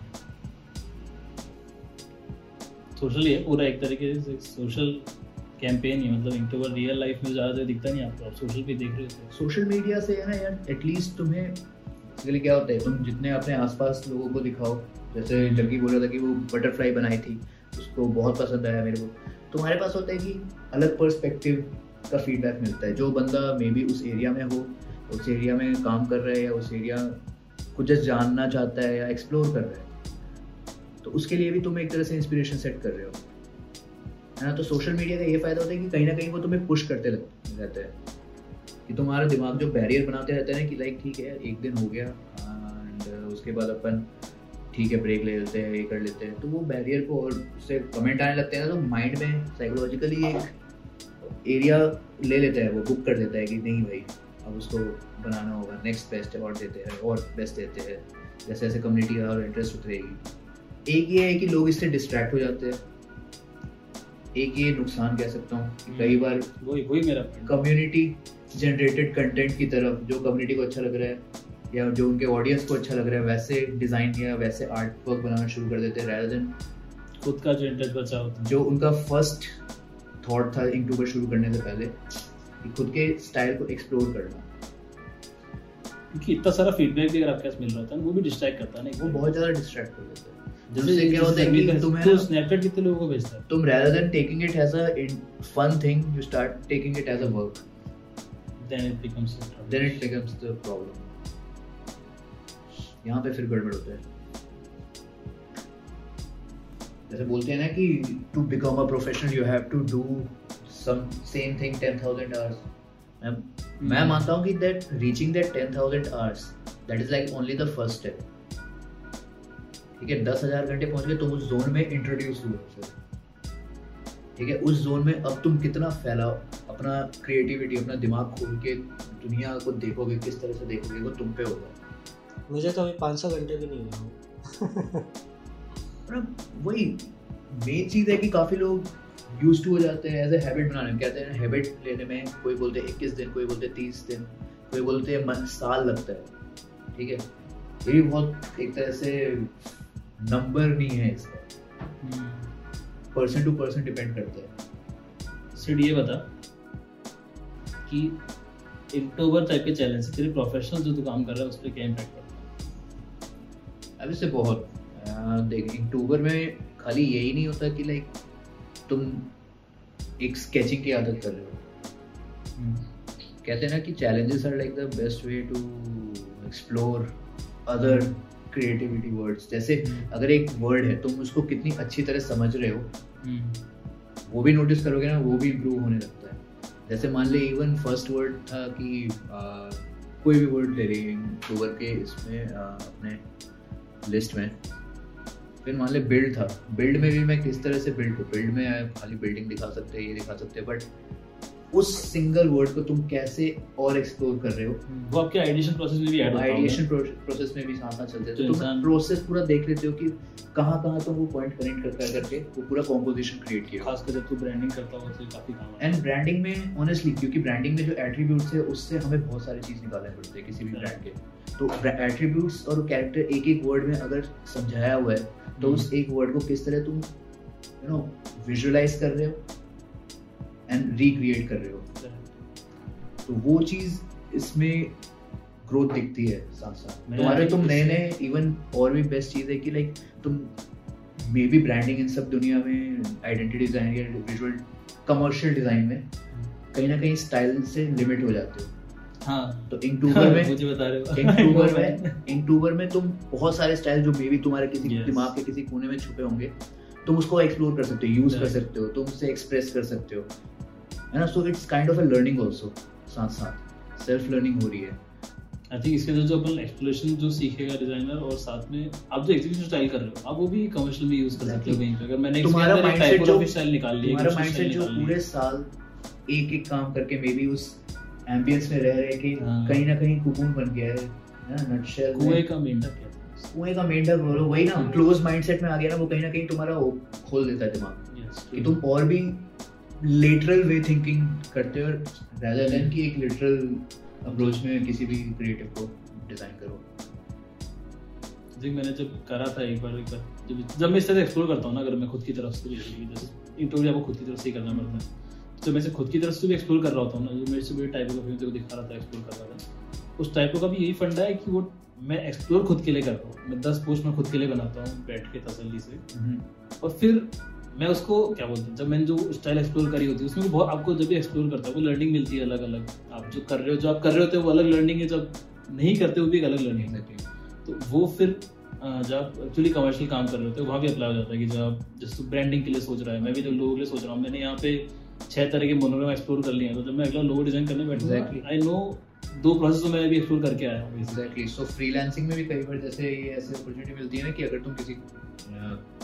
सोशल ही है पूरा एक तरीके से सोशल कैंपेन ही मतलब इंट्रोवर्ट रियल लाइफ में ज़्यादा दिखता नहीं आपको, आप सोशल पे देख रहे हो। सोशल मीडिया से है ना यार एटलीस्ट तुम्हें बेसिकली क्या होता है, तुम जितने अपने आसपास लोगों को दिखाओ, जैसे जबकि बोल रहा था कि वो बटरफ्लाई बनाई थी, उसको बहुत पसंद आया मेरे को। तुम्हारे पास होता है कि अलग पर्सपेक्टिव का फीडबैक मिलता है, जो बंदा मे बी उस एरिया में हो, उस एरिया में काम कर रहा है या उस एरिया को जस्ट जानना चाहता है या एक्सप्लोर कर रहा है। तो उसके लिए भी तुम एक तरह से इंस्पिरेशन सेट कर रहे हो। है ना? तो सोशल मीडिया का ये फ़ायदा होता है कि कहीं ना कहीं वो तुम्हें पुश करते रहते हैं। कि तुम्हारा दिमाग जो बैरियर बनाते रहते हैं कि लाइक ठीक है, एक दिन हो गया एंड उसके बाद अपन, ठीक है ब्रेक ले लेते हैं, ये कर लेते हैं। तो वो बैरियर को और उससे कमेंट आने लगते हैं ना तो माइंड में साइकोलॉजिकली एक एरिया ले लेता है, वो बुक कर देता है कि नहीं भाई, अब उसको बनाना होगा नेक्स्ट बेस्ट और देते हैं, और बेस्ट देते हैं। जैसे जैसे कम्युनिटी और इंटरेस्ट होती रहेगी एक ये है कि लोग इससे डिस्ट्रैक्ट हो जाते हैं। एक ये नुकसान कह सकता हूँ कई बार वही वही मेरा कम्युनिटी जनरेटेड कंटेंट की तरफ़ जो कम्युनिटी को अच्छा लग रहा है या जो उनके ऑडियंस को अच्छा लग रहा है वैसे डिज़ाइन या वैसे आर्ट वर्क बनाना शुरू कर देते हैं रैदर देन खुद का जो इंटरेस्ट बचा होता जो उनका फ़र्स्ट थॉट था यूट्यूबर शुरू करने से पहले कि खुद के स्टाइल को एक्सप्लोर करना। क्योंकि इतना सारा फीडबैक भी अगर आपके पास मिल रहा था वो भी डिस्ट्रैक्ट करता है ना वो बहुत ज़्यादा डिस्ट्रैक्ट कर देता है। जैसे क्या होता है तुम्हें तो स्नैपचैट कितने लोगों को भेजता है? तुम rather than taking it as a fun thing you start taking it as a work. Then it becomes then it becomes the problem. यहाँ पे फिर गड़बड़ होता है। जैसे बोलते हैं ना कि to become a professional you have to do some same thing ten thousand hours मैं मैं. मानता हूँ कि that reaching that ten thousand hours that is like only the first step ठीक है दस हज़ार घंटे पहुँच गए तुम उस जोन में इंट्रोड्यूस हुए ठीक है उस जोन में अब तुम कितना फैलाओ? अपना क्रिएटिविटी अपना दिमाग खोल के दुनिया को देखोगे किस तरह से देखोगे वो तुम पे होगा। मुझे तो अभी पाँच सौ घंटे भी नहीं हुआ। वही मेन चीज़ है कि काफ़ी लोग यूज़ टू हो जाते हैं एज ए हैबिट बनाने में। कहते हैं हैबिट लेने में कोई बोलते हैं इक्कीस दिन कोई बोलते हैं तीस दिन कोई बोलते हैं साल लगता है। ठीक है ये भी बहुत एक तरह से नंबर नहीं है इसका। पर्सन टू पर्सन डिपेंड करता है। सिर्फ़ ये बता कि इंट्रोवर टाइप के चैलेंज तेरे प्रोफेशनल जो तू काम कर रहा है उस पर क्या इम्पैक्ट अब इससे बहुत देख इंटूबर में खाली यही नहीं होता कि लाइक तुम एक स्केचिंग की आदत कर रहे हो। हम्म। कहते हैं ना कि challenges are like the best way to explore other creativity words जैसे हम्म। अगर एक वर्ड है तुम उसको कितनी अच्छी तरह समझ रहे हो हम्म। वो भी नोटिस करोगे ना वो भी इम्प्रूव होने लगता है जैसे मान ले इवन फ़र्स्ट वर्ड था कि आ, कोई भी वर्ड ले रही है के इसमें आ, अपने लिस्ट में फिर मान ले बिल्ड था बिल्ड में भी मैं किस तरह से बिल्ड हूँ बिल्ड में खाली बिल्डिंग दिखा सकते हैं ये दिखा सकते हैं बट उस सिंगल वर्ड को तुम कैसे और एक्सप्लोर कर रहे हो? वो आपके आइडिएशन प्रोसेस में भी ऐड होता है आइडिएशन प्रोसेस में भी साथ साथ चलते हैं। तो तो तुम प्रोसेस पूरा देख लेते हो कि कहाँ कहाँ तुम वो पॉइंट कनेक्ट कर कर करके वो पूरा कॉम्पोजिशन क्रिएट किया। खासकर जब तू ब्रांडिंग करता हो तो काफ़ी काम एंड ब्रांडिंग में ऑनेस्टली क्योंकि ब्रांडिंग में जो एट्रीब्यूट्स है उससे हमें बहुत सारी चीज़ निकालने पड़ते हैं किसी भी ब्रांड के। तो एट्रीब्यूट्स और कैरेक्टर एक एक वर्ड में अगर समझाया हुआ है तो हम्म। उस एक वर्ड को किस तरह तुम यू नो विजुअलाइज कर रहे हो? एंड रिक्रिएट कर रहे हो तो वो चीज़ इसमें ग्रोथ दिखती है साथ साथ। तुम्हारे तुम नए नए इवन और भी बेस्ट चीज़ है कि लाइक तुम मे बी ब्रांडिंग इन सब दुनिया में आइडेंटिटी डिज़ाइन या विजुअल कमर्शियल डिज़ाइन में कहीं ना कहीं स्टाइल से लिमिट हो जाते हो। हाँ। तो इंक्टूबर में मुझे बता रहे हो। इंक्टूबर में इंक्टूबर में तुम बहुत सारे स्टाइल जो मे बी तुम्हारे किसी Yes. दिमाग के किसी कोने में छुपे होंगे तुम उसको एक्सप्लोर कर सकते हो यूज़ कर सकते हो तुम उसे एक्सप्रेस कर सकते हो। है ना? So it's kind of a learning also साथ साथ सेल्फ लर्निंग हो रही है। आई थिंक इसके अंदर जो अपन एक्सप्लोरेशन जो सीखेगा डिज़ाइनर और साथ में आप जो एग्जीक्यूशन स्टाइल कर रहे हो आप वो भी कमर्शियल में यूज़ कर सकते हो कहीं पे। अगर मैंने तुम्हारा mindset जो- स्टाइल निकाल लिया तुम्हारा माइंडसेट जो पूरे साल एक एक काम करके मे बी उस एम्बियंस में रह रहे कि हाँ। कहीं ना कहीं कुकून बन गया है है ना? नटशेल कुएँ का मेंढक क्या कुएँ का मेंढक बोलो वही ना हाँ। क्लोज माइंडसेट में आ गया ना वो कहीं ना कहीं तुम्हारा खोल देता है दिमाग। कि तुम और भी लेटरल वे थिंकिंग करते हो rather than कि एक लिटरल अप्रोच में किसी भी क्रिएटिव को डिज़ाइन करो? जी मैंने जब करा था एक बार एक बार जब जब मैं इस तरह एक्सप्लोर करता हूँ ना अगर मैं खुद की तरफ़ से इंटरव्यू आपको खुद की तरफ़ से ही करना पड़ता है तो मैं से खुद की तरफ़ से भी एक्सप्लोर कर रहा होता हूँ ना जो मेरे से भी टाइप का फ़िल्म को दिखा रहा था एक्सप्लोर कर रहा था उस टाइप का भी यही फंडा है कि वो मैं एक्सप्लोर खुद के लिए करता हूँ। मैं दस पोस्ट में खुद के लिए बनाता हूँ बैठ के तसल्ली से। और फिर मैं उसको क्या बोलते हैं जब मैंने जो स्टाइल एक्सप्लोर करी होती है उसमें बहुत आपको जब भी एक्सप्लोर करता है वो लर्निंग मिलती है अलग अलग आप जो कर रहे हो जो आप कर रहे होते हो वो अलग लर्निंग है जब नहीं करते हो भी एक अलग लर्निंग है तो वो फिर जब आप एक्चुअली कमर्शियल काम कर रहे होते हो वहाँ भी अप्लाई हो जाता है कि जब आप जैसे ब्रांडिंग के लिए सोच रहा है मैं भी जब लोगों के लिए सोच रहा हूँ मैंने यहाँ पे छह तरह के मोनोग्राम एक्सप्लोर कर लिए हैं तो जब मैं अगला लोगो डिज़ाइन करने बैठूँगा. आई नो दो प्रोसेस तो मैं अभी एक्सप्लोर करके आया हूँ. एग्जैक्टली सो फ्रीलांसिंग में भी कई बार जैसे ये ऐसे अपॉर्चुनिटी मिलती है ना कि अगर तुम किसी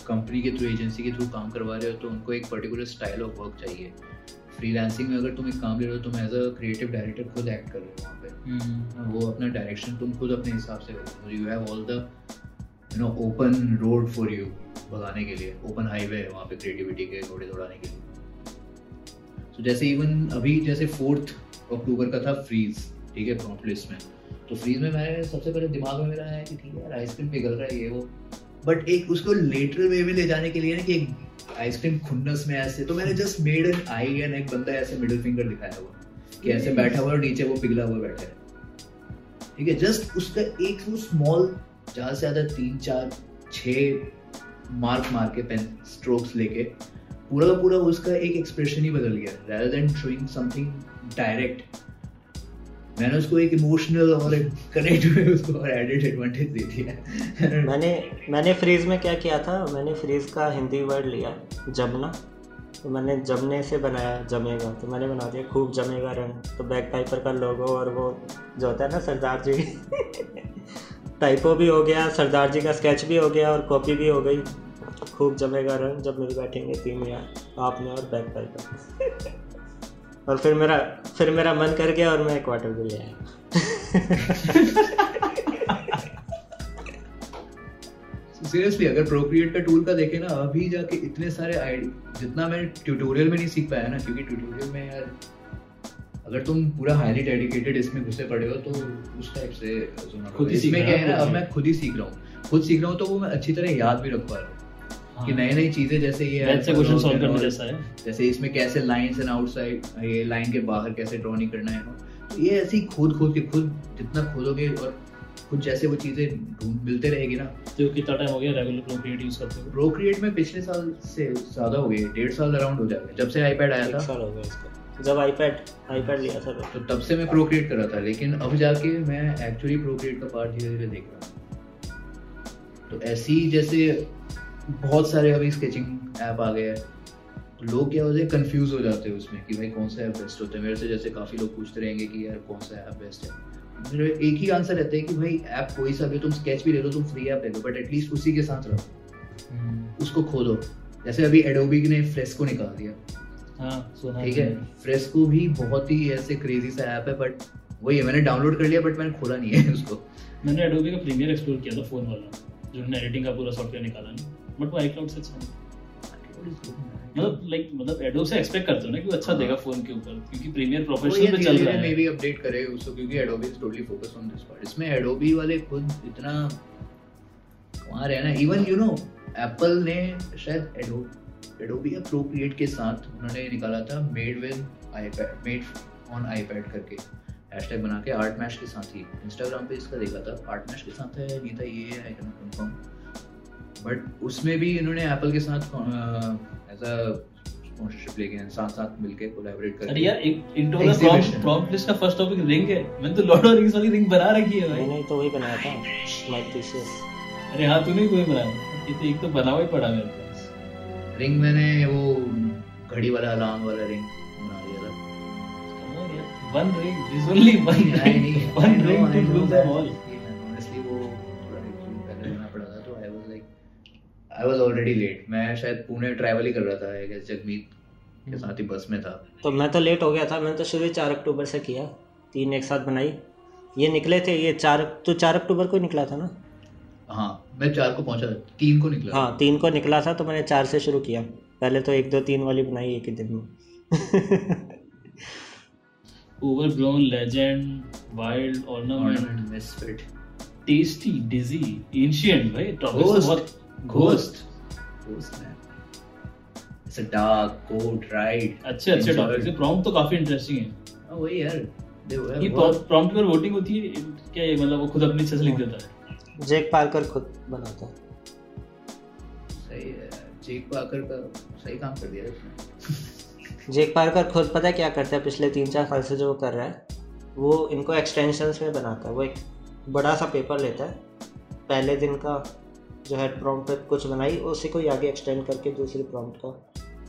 कंपनी के थ्रू एजेंसी के थ्रू काम करवा रहे हो तो उनको एक पर्टिकुलर स्टाइल ऑफ़ वर्क चाहिए। फ्रीलांसिंग में अगर तुम एक काम ले रहे हो तुम एज अ क्रिएटिव डायरेक्टर खुद एक्ट कर रहे हो वहाँ पे। हम्म, वो अपना डायरेक्शन तुम खुद अपने हिसाब से करो। You have all the you know open road for you भगाने के लिए। ओपन हाईवे है वहाँ पे क्रिएटिविटी के घोड़े दौड़ाने के लिए। तो जैसे इवन अभी जैसे फोर्थ अक्टूबर का था फ्रीज ठीक है प्रॉम्प्ट लिस्ट में। तो फ्रीज में मैंने सबसे पहले दिमाग में मेरा है कि ठीक है यार आइसक्रीम पिघल रहा है ये वो। बट एक उसको लेटरल वे में ले जाने के लिए ना कि एक आइसक्रीम खुन्नस में ऐसे तो मैंने just made an eye and एक बंदा ऐसे मिडिल फिंगर दिखाया हुआ कि ऐसे बैठा हुआ और नीचे वो पिघला हुआ बैठा है। ठीक है जस्ट उसका एक वो स्मॉल ज़्यादा से ज़्यादा तीन चार छः मार्क मार के पेन स्ट्रोक्स लेके पूरा का पूरा उसका एक एक्सप्रेशन ही बदल गया rather than showing something direct मैंने उसको एक इमोशनल और एक कनेक्ट में उसको और एडेड एडवांटेज दे दिया। मैंने मैंने फ्रीज में क्या किया था? मैंने फ्रीज का हिंदी वर्ड लिया, जमना। तो मैंने जमने से बनाया, जमेगा। तो मैंने बना दिया, खूब जमेगा रंग। तो बैक पाइपर का लोगो और वो जो होता है ना, सरदार जी। टाइपो भी हो गया, सरदार जी का स्केच भी हो गया और कॉपी भी हो गई। खूब जमेगा रंग, जब मिल बैठेंगे तीन यार आपने और बैक पाइपर और फिर मेरा फिर मेरा मन कर गया और मैं एक वाटर भी ले आया सीरियसली अगर प्रोक्रिएट का टूल का देखे ना अभी जाके इतने सारे आइडिया जितना मैं ट्यूटोरियल में नहीं सीख पाया ना क्योंकि ट्यूटोरियल में यार अगर तुम पूरा हाईली डेडिकेटेड इसमें घुसे पड़े हो तो उस टाइप से खुद ही सीख इसमें रहा क्या है ना अब मैं खुद ही सीख रहा हूँ। खुद सीख रहा हूँ तो वो मैं अच्छी तरह याद भी रख पा रहा हूँ। कि नई नई चीज़ें जैसे ये से क्वेश्चन सॉल्व करने जैसा है। जैसे इसमें कैसे लाइंस एंड आउटसाइड ये लाइन के बाहर कैसे ड्रॉ नहीं करना है। तो ये ऐसे ही खोद खोद के खुद जितना खोदोगे और कुछ जैसे वो चीज़ें ढूंढ मिलते रहेगी ना। तो कितना टाइम हो गया रेगुलर प्रोक्रिएट यूज़ करते हुए। प्रोक्रिएट में पिछले साल से ज़्यादा हो गए डेढ़ साल अराउंड हो जाएगा। जब से आईपैड आया था। साल हो गया इसको। जब आईपैड आईपैड लिया था तो तब से मैं प्रोक्रिएट कर रहा था लेकिन अब जाके मैं एक्चुअली प्रोक्रिएट का पार्ट धीरे धीरे देख रहा हूँ। तो ऐसी जैसे बहुत सारे अभी स्केचिंग ऐप आ गए हैं। लोग क्या होते हैं कंफ्यूज हो जाते हैं उसमें कि भाई कौन सा ऐप बेस्ट होता है। मेरे से जैसे काफ़ी लोग पूछते रहेंगे कि यार कौन सा ऐप बेस्ट है। मेरा एक ही आंसर रहता है कि भाई ऐप कोई सा भी तुम स्केच भी ले लो तुम फ्री ऐप ले लो बट एटलीस्ट उसी के साथ रहो। उसको खोलो जैसे अभी एडोबी ने फ्लेक्स को निकाल दिया। हाँ ठीक है। फ्रेस्को भी बहुत ही ऐसे क्रेजी सा ऐप है बट वही है मैंने डाउनलोड कर लिया बट मैंने खोला नहीं है उसको। मैंने एडोबी का प्रीमियर एक्सप्लोर किया था फ़ोन वाला जो एडिटिंग का पूरा सॉफ्टवेयर निकाला ना। बट वो आईक्लाउड से अच्छा मतलब लाइक मतलब एडोब से एक्सपेक्ट करते हो ना कि वो अच्छा देगा फ़ोन के ऊपर? क्योंकि प्रीमियर प्रोफेशनल पे चल रहा है। मे बी अपडेट करे उसको क्योंकि Adobe is totally focus on this part इसमें एडोबी वाले खुद इतना वहाँ रहना इवन यू नो एप्पल ने शायद एडोब एडोबी या प्रोक्रिएट के साथ उन्होंने निकाला था made with iPad made on iPad करके। हैशटैग बना के आर्ट मैश के साथ ही। इंस्टाग्राम पे इसका देखा था। आर्ट मैश के साथ है नहीं था ये आई कैन कंफर्म बट उसमें भी इन्होंने एप्पल के साथ एज अ स्पॉन्सरशिप लेके हैं साथ साथ मिलके कोलैबोरेट करके। अरे यार एक इंटरनल प्रॉम्प्ट प्रॉम्प्ट लिस्ट का फ़र्स्ट टॉपिक रिंग है। मैंने तो लॉर्ड ऑफ़ रिंग्स वाली रिंग बना रखी है भाई। मैंने तो वही बनाया था माइक थीसिस अरे हाँ तूने कोई बनाया? ये तो एक तो बना हुआ ही पड़ा मेरे पास। रिंग मैंने वो घड़ी वाला अलार्म वाला रिंग बना दिया था। Come on यार one ring is only one ring one ring to rule them all I was already late मैं शायद पुणे ट्रैवल ही कर रहा था आई गेस जगमीत के साथ ही बस में था। तो मैं तो लेट हो गया था मैंने तो शुरू चार अक्टूबर से किया। तीन एक साथ बनाई। ये निकले थे ये चार तो चार अक्टूबर को निकला था ना? हाँ मैं चार को पहुँचा तीन को निकला। हाँ तीन को निकला था तो मैंने चार से शुरू किया। पहले तो एक दो तीन वाली बनाई एक ही दिन में। Legend wild ornament ornament misfit tasty dizzy ancient भाई टॉपिक्स तो बहुत ghost ghost man it's a dark code ride अच्छे अच्छे टॉपिक्स है प्रॉम्प्ट तो काफ़ी इंटरेस्टिंग है। हाँ वही यार ये प्रॉम्प्ट पर वोटिंग होती है क्या ये मतलब वो खुद अपनी इच्छा से लिख देता है? जेक पार्कर खुद बनाता है। सही है जेक पाकर का सही काम कर दिया उसने। जेक पार्कर खुद पता है क्या करता है? पिछले तीन चार साल से जो कर रहा है वो इनको एक्सटेंशंस में बनाता है। वो एक बड़ा सा पेपर लेता है पहले दिन का जो है प्रॉम्प्ट पे कुछ बनाई उसी को आगे एक्सटेंड करके दूसरी प्रॉम्प्ट का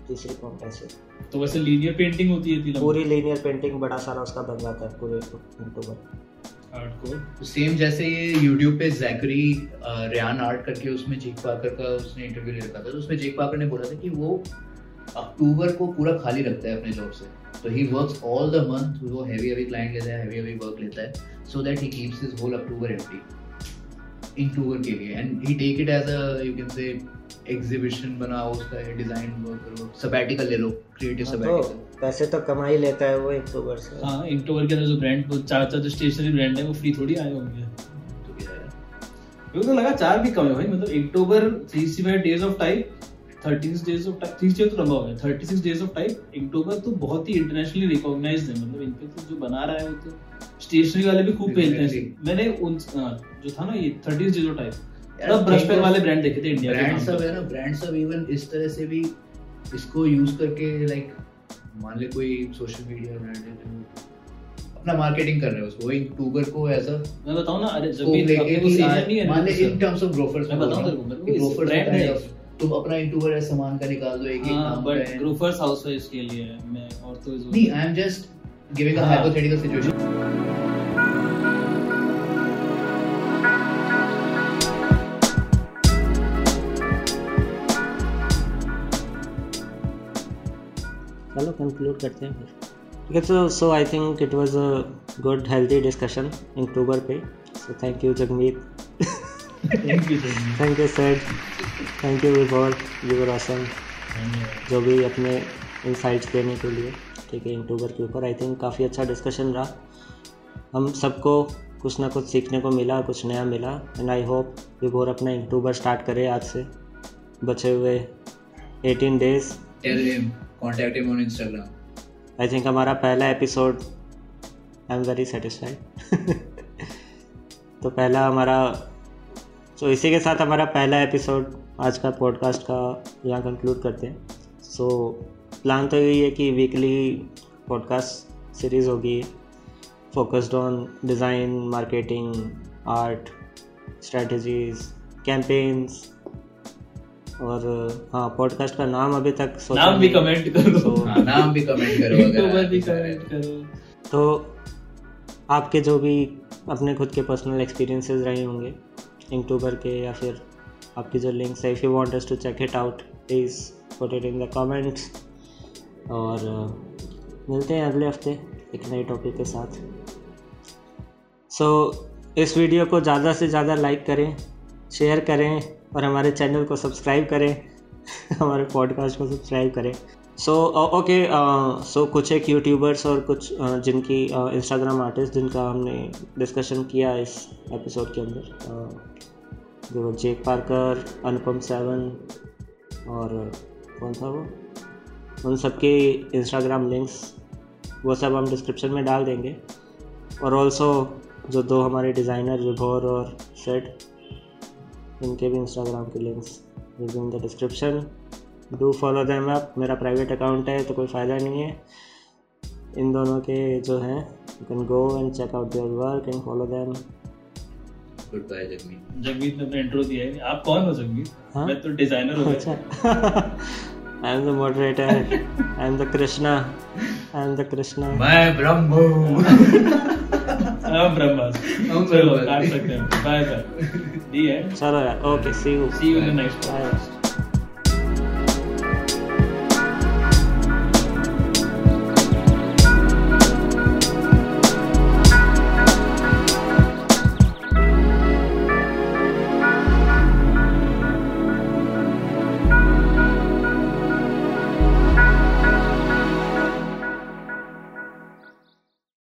तीसरी प्रॉम्प्ट ऐसे। तो वैसे लीनियर पेंटिंग होती है पूरी लीनियर पेंटिंग बड़ा सारा उसका बन जाता है पूरे अक्टूबर हार्डकोर सेम जैसे ये YouTube पे जैकरी रियान आर्ट करके उसमें जेक पाकर का उसने इंटरव्यू ले रखा था तो उसमें जेक पाकर ने बोला था कि वो अक्टूबर को पूरा खाली रखता है अपने जॉब से। तो ही वर्क्स ऑल द मंथ वो हैवी हैवी क्लाइंट लेता है हैवी हैवी वर्क लेता है so that he keeps his whole October empty इन के लिए. And he take it as a you can say exhibition बनाओ उसका डिज़ाइन वर्क करो. सबैटिकल ले लो क्रिएटिव तो सबैटिकल पैसे तो कमा ही लेता है वो इंक्लूवर से। हाँ इंक्लूवर के अंदर जो ब्रांड वो चार चार जो स्टेशनरी ब्रांड है वो फ्री थोड़ी आए होंगे। तो क्या है? मेरे को तो लगा चार भी कम है भाई मतलब Inktober three sixty days of type thirty days of type three तो लंबा हो गया। Thirty six days of type Inktober तो बहुत ही इंटरनेशनली रिकॉग्नाइज है। मतलब इन पे तो जो बना रहा है वो तो स्टेशनरी वाले भी खूब पहनते हैं। मैंने उन हाँ, जो था ना ये थर्टी डेज़ ऑफ़ टाइप मतलब ब्रश पेन वाले ब्रांड देखे थे इंडिया ब्रांड सब है ना ब्रांड सब इवन इस तरह से भी इसको यूज़ करके लाइक मान ले कोई सोशल मीडिया ब्रांड है अपना मार्केटिंग कर रहे हो उसको। वही अक्टूबर को ऐसा मैं बताऊँ ना अरे जब भी लेके है मान ले इन टर्म्स ऑफ़ ग्रोफर्स मैं बताऊँ तेरे को, ग्रोफर्स है। तुम अपना अक्टूबर ऐसा सामान का निकाल दो एक एक हाँ नाम बट है ग्रोफर्स हाउस है इसके लिए मैं और तो इस नहीं I am just giving a. Hypothetical situation चलो कंक्लूड करते हैं फिर। ठीक है so so I think it was a good healthy discussion October पे। So thank you Jagmeet thank you thank you sir thank you Vibhor you were awesome जो भी अपने इंसाइट्स देने के लिए ठीक है अक्टूबर के ऊपर आई थिंक काफ़ी अच्छा डिस्कशन रहा। हम सबको कुछ ना कुछ सीखने को मिला कुछ नया मिला एंड आई होप विभोर अपना अक्टूबर स्टार्ट करे आज से। बचे हुए 18 days him on Instagram I think हमारा पहला episode I am very satisfied तो पहला हमारा तो इसी के साथ हमारा पहला एपिसोड आज का पॉडकास्ट का यहाँ कंक्लूड करते हैं। सो so, प्लान तो यही है कि वीकली पॉडकास्ट सीरीज़ होगी। Focused on design marketing art strategies campaigns और हाँ पॉडकास्ट का नाम अभी तक सोचा नाम भी नहीं। कमेंट करो। So, हाँ नाम भी कमेंट करो अगर अक्टूबर भी कमेंट करो। तो आपके जो भी अपने खुद के पर्सनल एक्सपीरियंसेस रहे होंगे इंक्टूबर के या फिर आपकी जो लिंक्स है if you us to check it out please put it in the comments और uh, मिलते हैं अगले हफ़्ते एक नए टॉपिक के साथ. सो so, इस वीडियो को ज़्यादा से ज़्यादा लाइक करें शेयर करें और हमारे चैनल को सब्सक्राइब करें. हमारे पॉडकास्ट को सब्सक्राइब करें. सो ओके सो कुछ एक यूट्यूबर्स और कुछ uh, जिनकी इंस्टाग्राम uh, आर्टिस्ट जिनका हमने डिस्कशन किया इस एपिसोड के अंदर uh, जो जेक पार्कर अनुपम सेवन और कौन था वो? उन सबके इंस्टाग्राम लिंक्स वो सब हम डिस्क्रिप्शन में डाल देंगे। और ऑल्सो जो दो हमारे डिज़ाइनर विभोर और शेड इनके भी इंस्टाग्राम के links in the description do follow them up मेरा प्राइवेट अकाउंट है तो कोई फ़ायदा नहीं है। इन दोनों के जो हैं you can go and check out their work and follow them good bye Jagmeet Jagmeet ने अपना इंट्रो दिया है। आप कौन हो जगमीत हाँ? मैं तो डिज़ाइनर हूँ अच्छा। I am the moderator I am the Krishna I am the Krishna मैं ब्रह्मो हम ब्रह्मास्त्र हम चलो काट सकते हैं। बाय बाय दी है चलो यार okay see you see you in the next. Bye